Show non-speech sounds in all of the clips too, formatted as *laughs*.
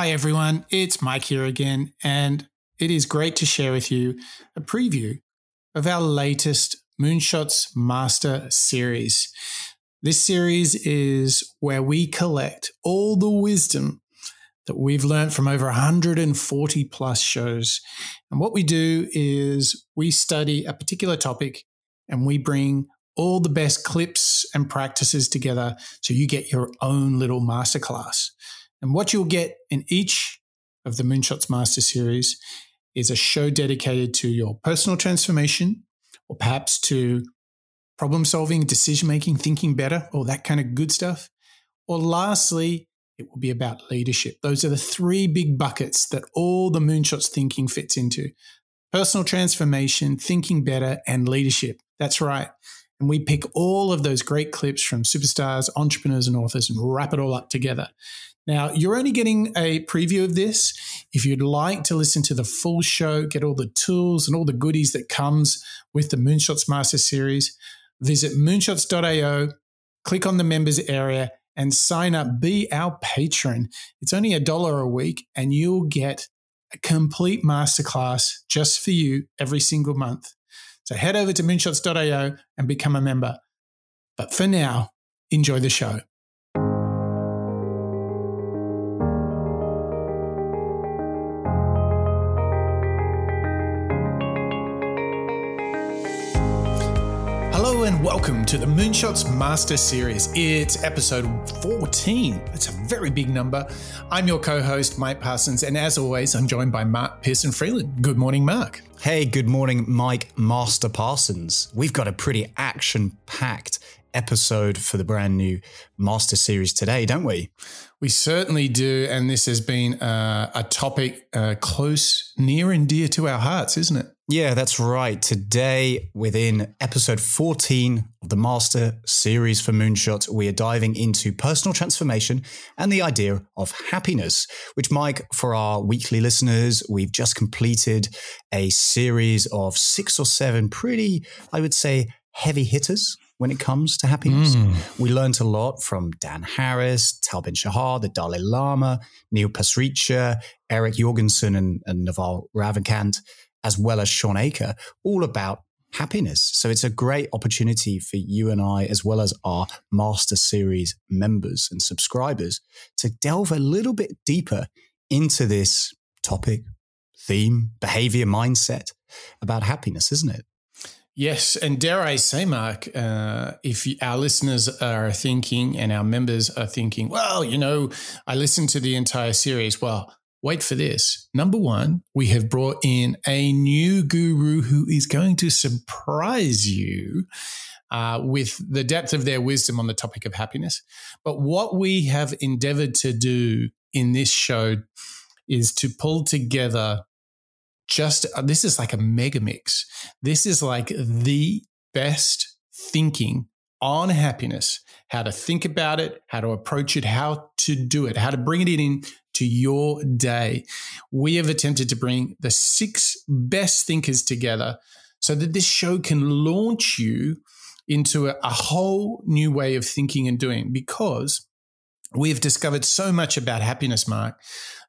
Hi, everyone. It's Mike here again, and it is great to share with you a preview of our latest Moonshots Master series. This series is where we collect all the wisdom that we've learned from over 140 plus shows. And what we do is we study a particular topic and we bring all the best clips and practices together so you get your own little masterclass. And what you'll get in each of the Moonshots Master Series is a show dedicated to your personal transformation or perhaps to problem solving, decision making, thinking better, all that kind of good stuff. Or lastly, it will be about leadership. Those are the three big buckets that all the Moonshots thinking fits into personal transformation, thinking better, and leadership. That's right. And we pick all of those great clips from superstars, entrepreneurs, and authors and wrap it all up together. Now, you're only getting a preview of this. If you'd like to listen to the full show, get all the tools and all the goodies that comes with the Moonshots Master Series, visit moonshots.io, click on the members area, and sign up. Be our patron. It's only a dollar a week, and you'll get a complete masterclass just for you every single month. So head over to moonshots.io and become a member. But for now, enjoy the show. Welcome to the Moonshots Master Series. It's episode 14. It's a very big number. I'm your co host, Mike Parsons, and as always, I'm joined by Mark Pearson Freeland. Good morning, Mark. Hey, good morning, Mike Master Parsons. We've got a pretty action packed episode for the brand new Master Series today, don't we? We certainly do. And this has been uh, a topic uh, close, near, and dear to our hearts, isn't it? Yeah, that's right. Today, within episode 14 of the Master Series for Moonshot, we are diving into personal transformation and the idea of happiness, which, Mike, for our weekly listeners, we've just completed a series of six or seven pretty, I would say, heavy hitters when it comes to happiness. Mm. We learned a lot from Dan Harris, Tal Ben Shahar, the Dalai Lama, Neil Pasricha, Eric Jorgenson, and, and Naval Ravikant, as well as Shawn Achor, all about happiness. So it's a great opportunity for you and I, as well as our Master Series members and subscribers, to delve a little bit deeper into this topic, theme, behavior, mindset about happiness, isn't it? Yes, and dare I say, Mark, uh, if our listeners are thinking and our members are thinking, well, you know, I listened to the entire series. Well, wait for this. Number one, we have brought in a new guru who is going to surprise you uh, with the depth of their wisdom on the topic of happiness. But what we have endeavored to do in this show is to pull together just uh, this is like a mega mix. This is like the best thinking on happiness, how to think about it, how to approach it, how to do it, how to bring it in to your day. We have attempted to bring the six best thinkers together so that this show can launch you into a, a whole new way of thinking and doing because we've discovered so much about happiness, Mark,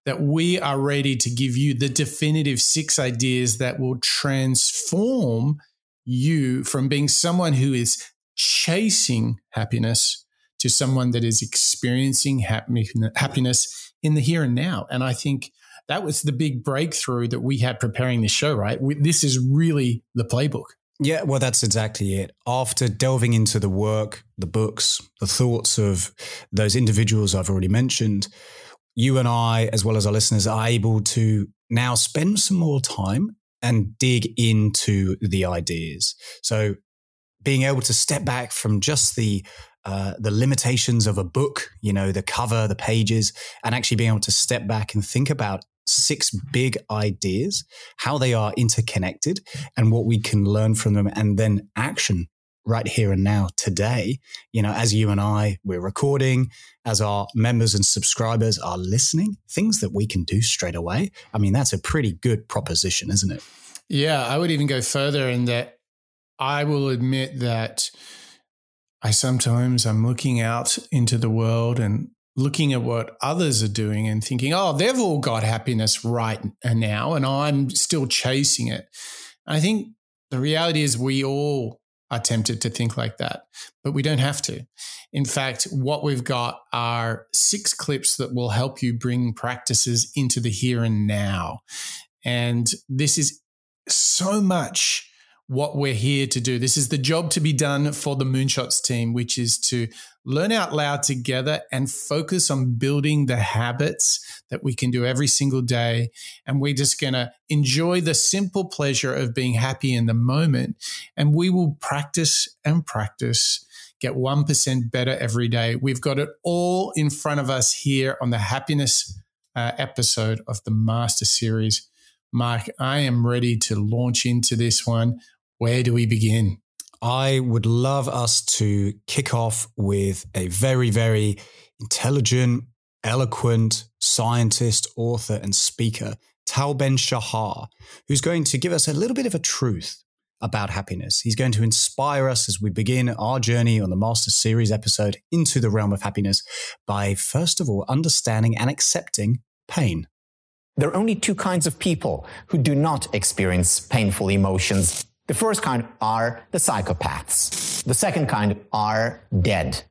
that we are ready to give you the definitive six ideas that will transform you from being someone who is chasing happiness to someone that is experiencing happiness in the here and now. And I think that was the big breakthrough that we had preparing this show, right? This is really the playbook. Yeah, well, that's exactly it. After delving into the work, the books, the thoughts of those individuals I've already mentioned, you and I, as well as our listeners, are able to now spend some more time and dig into the ideas. So, being able to step back from just the uh, the limitations of a book, you know, the cover, the pages, and actually being able to step back and think about six big ideas, how they are interconnected, and what we can learn from them, and then action right here and now today. You know, as you and I, we're recording, as our members and subscribers are listening, things that we can do straight away. I mean, that's a pretty good proposition, isn't it? Yeah, I would even go further in that I will admit that I sometimes I'm looking out into the world and looking at what others are doing and thinking, oh, they've all got happiness right now, and I'm still chasing it. I think the reality is we all are tempted to think like that, but we don't have to. In fact, what we've got are six clips that will help you bring practices into the here and now. And this is so much what we're here to do. This is the job to be done for the Moonshots team, which is to learn out loud together and focus on building the habits that we can do every single day. And we're just going to enjoy the simple pleasure of being happy in the moment. And we will practice and practice, get 1% better every day. We've got it all in front of us here on the happiness uh, episode of the Master Series. Mark, I am ready to launch into this one. Where do we begin? I would love us to kick off with a very, very intelligent, eloquent scientist, author, and speaker, Tal Ben Shahar, who's going to give us a little bit of a truth about happiness. He's going to inspire us as we begin our journey on the Master Series episode into the realm of happiness by, first of all, understanding and accepting pain. There are only two kinds of people who do not experience painful emotions the first kind are the psychopaths. The second kind are dead.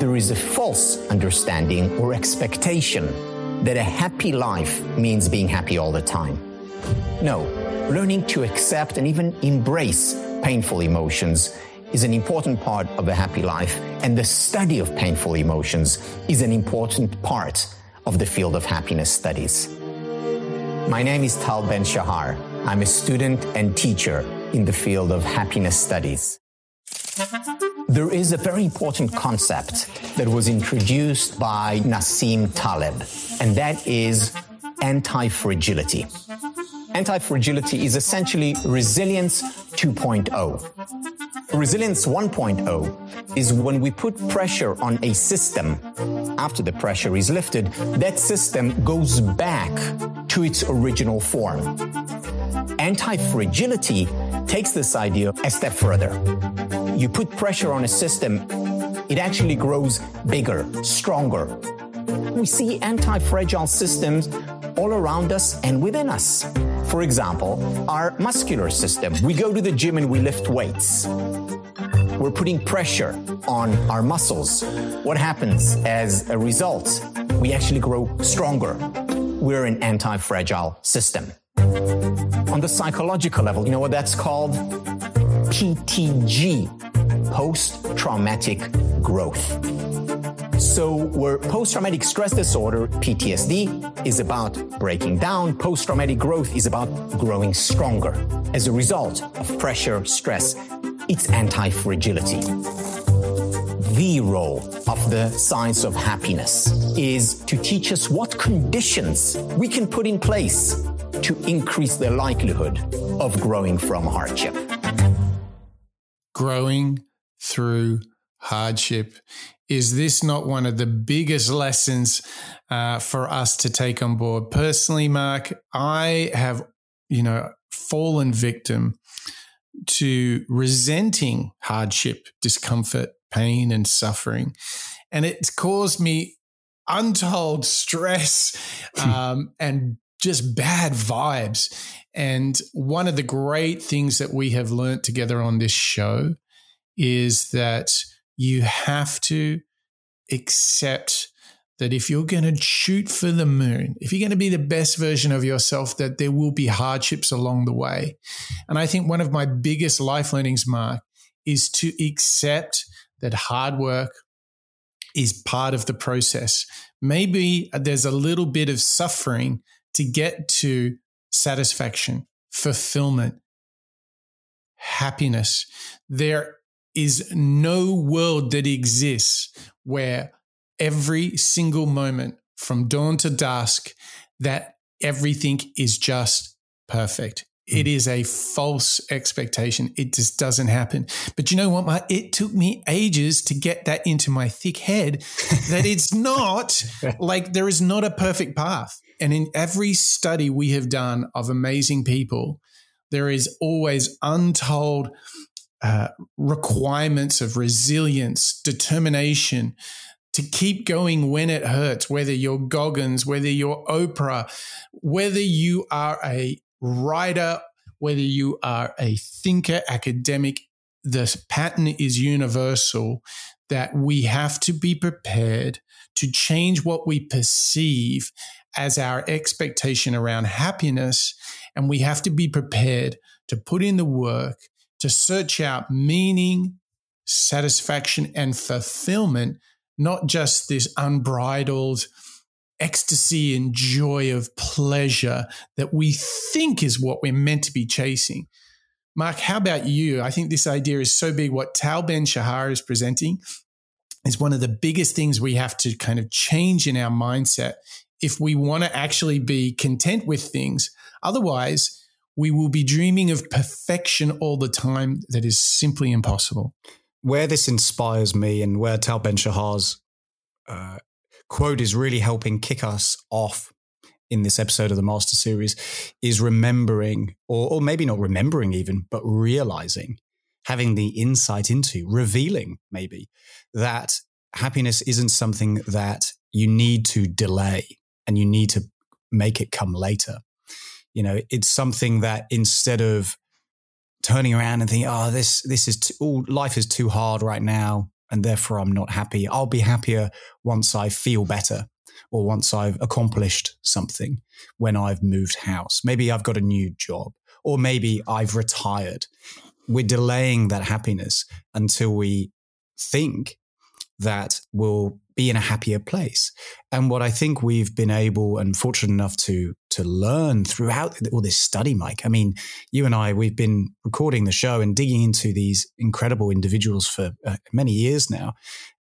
There is a false understanding or expectation that a happy life means being happy all the time. No, learning to accept and even embrace painful emotions is an important part of a happy life, and the study of painful emotions is an important part of the field of happiness studies. My name is Tal Ben Shahar. I'm a student and teacher in the field of happiness studies. There is a very important concept that was introduced by Nassim Taleb, and that is anti-fragility. Anti-fragility is essentially resilience 2.0. Resilience 1.0 is when we put pressure on a system. After the pressure is lifted, that system goes back to its original form. Anti-fragility takes this idea a step further. You put pressure on a system, it actually grows bigger, stronger. We see anti-fragile systems all around us and within us. For example, our muscular system. We go to the gym and we lift weights. We're putting pressure on our muscles. What happens as a result? We actually grow stronger. We're an anti fragile system. On the psychological level, you know what that's called? PTG, post traumatic growth. So, where post traumatic stress disorder, PTSD, is about breaking down, post traumatic growth is about growing stronger. As a result of pressure, stress, it's anti fragility. The role of the science of happiness is to teach us what conditions we can put in place to increase the likelihood of growing from hardship. Growing through hardship. Is this not one of the biggest lessons uh, for us to take on board? Personally, Mark, I have, you know, fallen victim to resenting hardship, discomfort, pain, and suffering. And it's caused me untold stress um, and just bad vibes. And one of the great things that we have learned together on this show is that you have to accept that if you're going to shoot for the moon, if you're going to be the best version of yourself, that there will be hardships along the way. And I think one of my biggest life learnings, Mark, is to accept that hard work is part of the process. Maybe there's a little bit of suffering to get to satisfaction, fulfillment, happiness. There is no world that exists where every single moment from dawn to dusk that everything is just perfect. It is a false expectation. It just doesn't happen. But you know what, Mark? It took me ages to get that into my thick head that it's *laughs* not like there is not a perfect path. And in every study we have done of amazing people, there is always untold uh, requirements of resilience, determination to keep going when it hurts, whether you're Goggins, whether you're Oprah, whether you are a writer, whether you are a thinker, academic, the pattern is universal that we have to be prepared to change what we perceive as our expectation around happiness. And we have to be prepared to put in the work to search out meaning, satisfaction, and fulfillment, not just this unbridled ecstasy and joy of pleasure that we think is what we're meant to be chasing. Mark, how about you? I think this idea is so big. What Tal Ben Shahar is presenting is one of the biggest things we have to kind of change in our mindset if we want to actually be content with things. Otherwise, we will be dreaming of perfection all the time that is simply impossible. Where this inspires me and where Tal Ben Shahar's uh, quote is really helping kick us off in this episode of the Master Series is remembering, or, or maybe not remembering even, but realizing, having the insight into, revealing maybe that happiness isn't something that you need to delay and you need to make it come later. You know, it's something that instead of turning around and thinking, oh, this, this is too, oh, life is too hard right now. And therefore I'm not happy. I'll be happier once I feel better or once I've accomplished something when I've moved house. Maybe I've got a new job or maybe I've retired. We're delaying that happiness until we think that we'll be in a happier place. And what I think we've been able and fortunate enough to to learn throughout all this study, Mike. I mean, you and I we've been recording the show and digging into these incredible individuals for uh, many years now,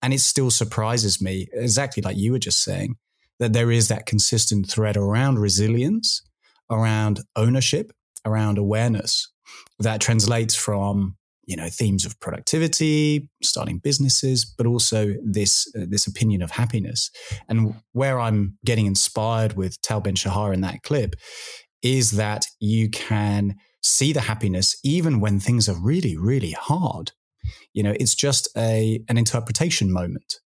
and it still surprises me, exactly like you were just saying, that there is that consistent thread around resilience, around ownership, around awareness that translates from you know themes of productivity starting businesses but also this uh, this opinion of happiness. And where i'm getting inspired with tal ben shahar in that clip is that you can see the happiness even when things are really really hard. You know it's just a an interpretation moment.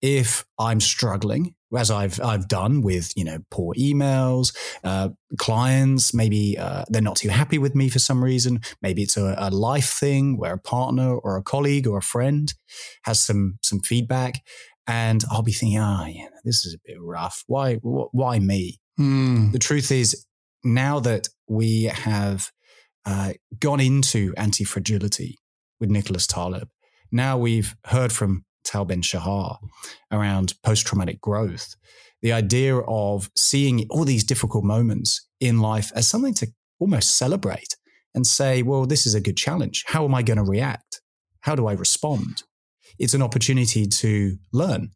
If I'm struggling, as I've I've done with you know poor emails, uh, clients, maybe uh, they're not too happy with me for some reason. Maybe it's a, a, life thing where a partner or a colleague or a friend has some some feedback, and I'll be thinking, ah, oh, yeah, this is a bit rough. Why why me? Hmm. The truth is, now that we have uh, gone into anti fragility with Nicholas Taleb, now we've heard from Tal Ben Shahar around post traumatic growth. The idea of seeing all these difficult moments in life as something to almost celebrate and say, well, this is a good challenge. How am I going to react? How do I respond? It's an opportunity to learn.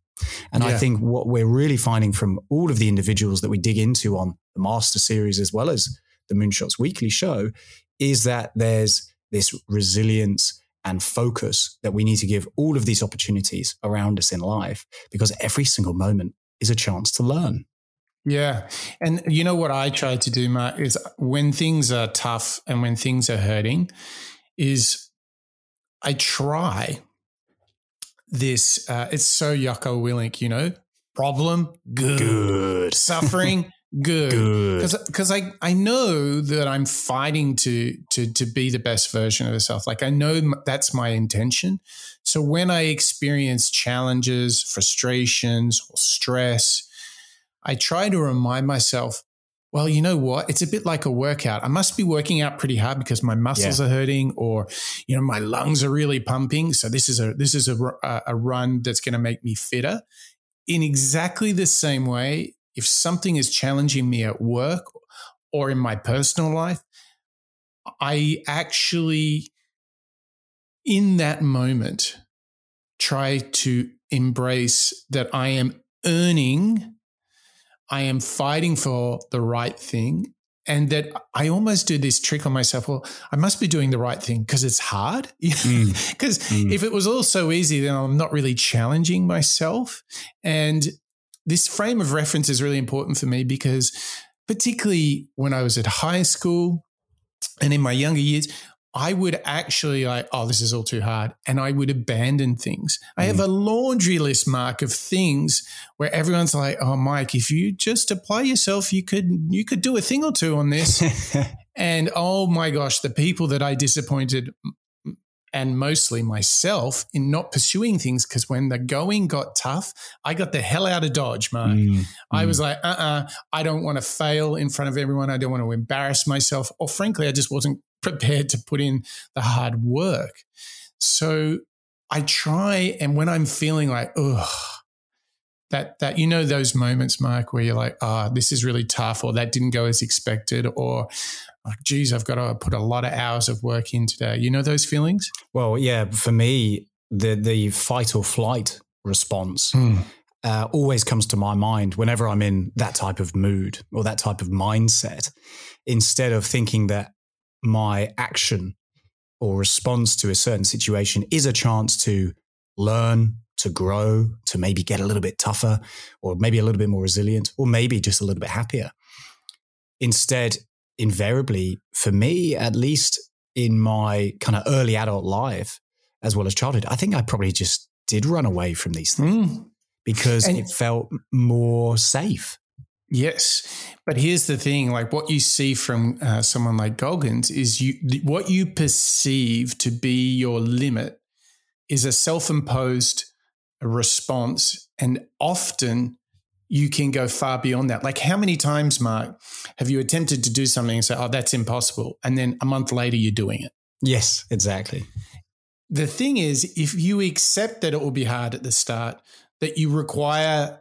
And yeah. I think what we're really finding from all of the individuals that we dig into on the Master Series as well as the Moonshots Weekly show is that there's this resilience and focus that we need to give all of these opportunities around us in life because every single moment is a chance to learn. Yeah. And you know what I try to do, Matt, is when things are tough and when things are hurting, is I try this. Uh, it's so Jocko Willink, you know, problem, good. good. *laughs* Suffering, good. Because I, I know that i'm fighting to to to be the best version of myself like i know that's my intention. So when i experience challenges frustrations or stress i try to remind myself well you know what? It's a bit like a workout. I must be working out pretty hard because my muscles yeah. are hurting or you know my lungs are really pumping. So this is a this is a, a run that's going to make me fitter. In exactly the same way if something is challenging me at work or in my personal life, I actually, in that moment, try to embrace that I am earning, I am fighting for the right thing. And that I almost do this trick on myself. Well, I must be doing the right thing because it's hard. Because *laughs* mm. mm. if it was all so easy, then I'm not really challenging myself. And this frame of reference is really important for me because, particularly when I was at high school and in my younger years, I would actually like, oh, this is all too hard. And I would abandon things. I have mm. a laundry list mark of things where everyone's like, oh, Mike, if you just apply yourself, you could you could do a thing or two on this. *laughs* and oh my gosh, the people that I disappointed and mostly myself in not pursuing things because when the going got tough, I got the hell out of Dodge, Mark. Mm, I mm. was like, uh uh-uh, uh I don't want to fail in front of everyone. I don't want to embarrass myself. Or frankly, I just wasn't *laughs* prepared to put in the hard work. So I try, and when I'm feeling like, ugh, that that you know those moments, Mark, where you're like, ah, oh, this is really tough, or that didn't go as expected, or like, geez, I've got to put a lot of hours of work in today. You know those feelings? Well, yeah. For me, the the fight or flight response mm. uh, always comes to my mind whenever I'm in that type of mood or that type of mindset. Instead of thinking that my action or response to a certain situation is a chance to learn, to grow, to maybe get a little bit tougher, or maybe a little bit more resilient, or maybe just a little bit happier. Instead, invariably, for me, at least in my kind of early adult life, as well as childhood, I think I probably just did run away from these things mm. because and it felt more safe. Yes, but here's the thing: like what you see from uh, someone like Goggins is you what you perceive to be your limit is a self-imposed response, and often you can go far beyond that. Like how many times, Mark, have you attempted to do something and say, "Oh, that's impossible," and then a month later you're doing it? Yes, exactly. The thing is, if you accept that it will be hard at the start, that you require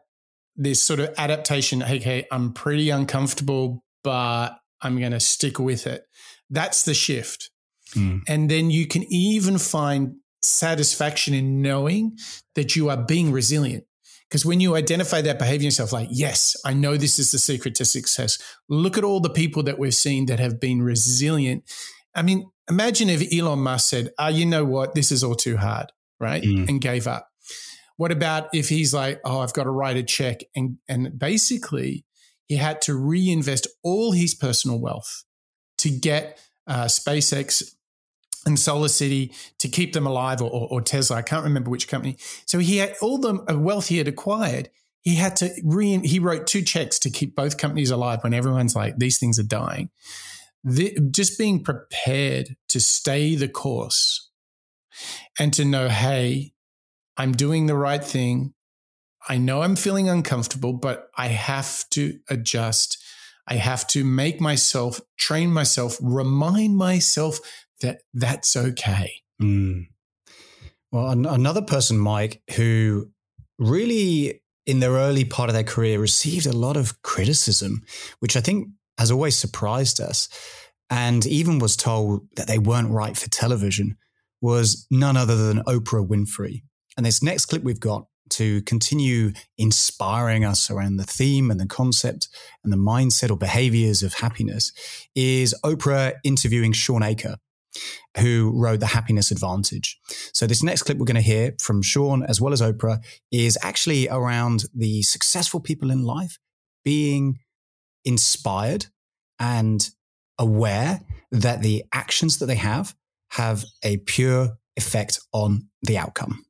this sort of adaptation. Okay, I'm pretty uncomfortable, but I'm going to stick with it. That's the shift. Mm. And then you can even find satisfaction in knowing that you are being resilient. Because when you identify that behavior yourself, like, yes, I know this is the secret to success. Look at all the people that we've seen that have been resilient. I mean, imagine if Elon Musk said, oh, you know what? This is all too hard, right? Mm. And gave up. What about if he's like, oh, I've got to write a check and and basically he had to reinvest all his personal wealth to get uh, SpaceX and Solar City to keep them alive, or, or, Tesla. I can't remember which company. So he had all the uh, wealth he had acquired. He had to re. He wrote two checks to keep both companies alive when everyone's like, these things are dying. The, just being prepared to stay the course and to know, hey, I'm doing the right thing. I know I'm feeling uncomfortable, but I have to adjust. I have to make myself, train myself, remind myself that that's okay. Mm. Well, an- another person, Mike, who really in their early part of their career received a lot of criticism, which I think has always surprised us, and even was told that they weren't right for television, was none other than Oprah Winfrey. And this next clip we've got to continue inspiring us around the theme and the concept and the mindset or behaviors of happiness is Oprah interviewing Shawn Achor, who wrote The Happiness Advantage. So, this next clip we're going to hear from Shawn as well as Oprah is actually around the successful people in life being inspired and aware that the actions that they have have a pure effect on the outcome.